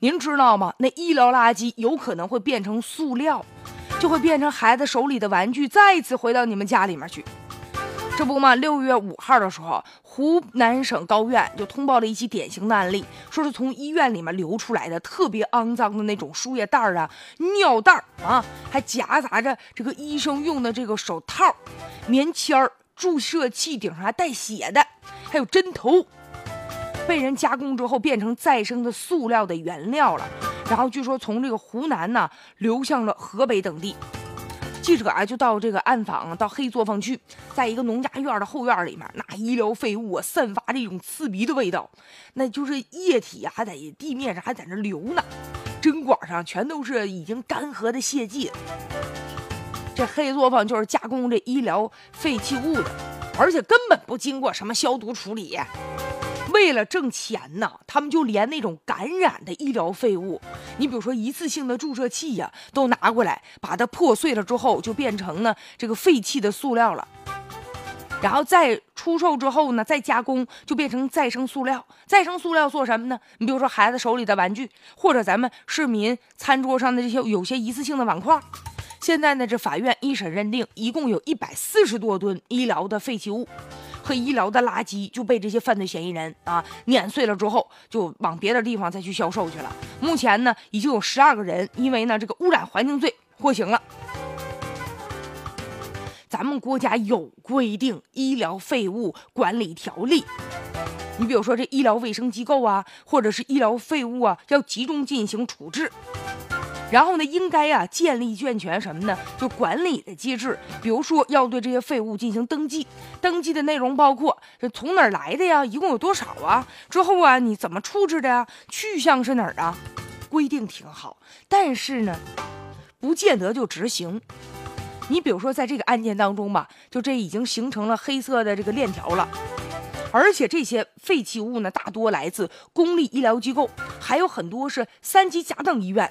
您知道吗？那医疗垃圾有可能会变成塑料，就会变成孩子手里的玩具，再一次回到你们家里面去。这不嘛，六月五号的时候，湖南省高院就通报了一起典型的案例，说是从医院里面流出来的特别肮脏的那种输液袋啊、尿袋啊，还夹杂着这个医生用的这个手套、棉签儿、注射器，顶上还带血的，还有针头，被人加工之后变成再生的塑料的原料了。然后据说从这个湖南呢流向了河北等地。记者啊，就到这个暗访，到黑作坊去，在一个农家院的后院里面，那医疗废物啊，散发着一种刺鼻的味道，那就是液体啊，还在地面上还在那流呢，针管上全都是已经干涸的血迹。这黑作坊就是加工这医疗废弃物的，而且根本不经过什么消毒处理。为了挣钱呢，他们就连那种感染的医疗废物，你比如说一次性的注射器呀，都拿过来，把它破碎了之后，就变成呢这个废弃的塑料了，然后再出售之后呢，再加工就变成再生塑料。再生塑料做什么呢？你比如说孩子手里的玩具，或者咱们市民餐桌上的这些有些一次性的碗筷。现在呢，这法院一审认定，一共有一百四十多吨医疗的废弃物。和医疗的垃圾就被这些犯罪嫌疑人啊碾碎了之后，就往别的地方再去销售去了。目前呢，已经有十二个人因为呢这个污染环境罪获刑了。咱们国家有规定医疗废物管理条例，你比如说这医疗卫生机构啊，或者是医疗废物啊，要集中进行处置。然后呢，应该啊建立健全什么呢？就管理的机制，比如说要对这些废物进行登记，登记的内容包括这从哪儿来的呀，一共有多少啊？之后啊你怎么处置的呀？去向是哪儿啊？规定挺好，但是呢，不见得就执行。你比如说在这个案件当中吧，就这已经形成了黑色的这个链条了，而且这些废弃物呢，大多来自公立医疗机构，还有很多是三级甲等医院。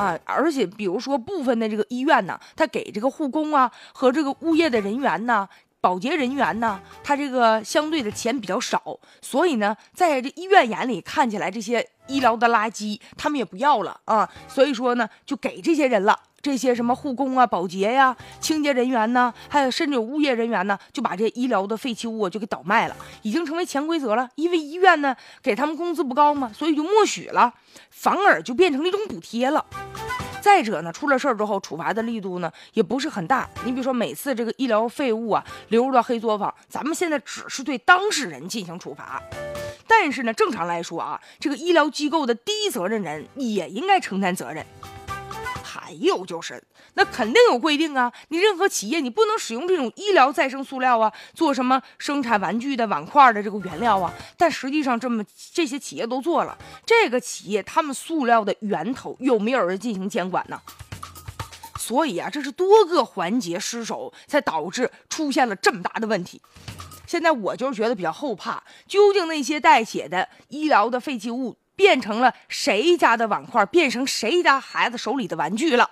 啊，而且比如说部分的这个医院呢，他给这个护工啊和这个物业的人员呢、保洁人员呢，他这个相对的钱比较少，所以呢，在这医院眼里看起来这些医疗的垃圾他们也不要了啊，所以说呢，就给这些人了。这些什么护工啊、保洁呀、清洁人员呢，还有甚至有物业人员呢，就把这医疗的废弃物就给倒卖了，已经成为潜规则了。因为医院呢给他们工资不高嘛，所以就默许了，反而就变成了一种补贴了。再者呢，出了事儿之后，处罚的力度呢也不是很大。你比如说，每次这个医疗废物啊流入到黑作坊，咱们现在只是对当事人进行处罚，但是呢，正常来说啊，这个医疗机构的第一责任人也应该承担责任。还有就是，那肯定有规定啊！你任何企业，你不能使用这种医疗再生塑料啊，做什么生产玩具的碗筷的这个原料啊。但实际上，这么这些企业都做了，这个企业他们塑料的源头有没有人进行监管呢？所以啊，这是多个环节失守，才导致出现了这么大的问题。现在我就是觉得比较后怕，究竟那些带血的医疗的废弃物。变成了谁家的碗筷，变成谁家孩子手里的玩具了。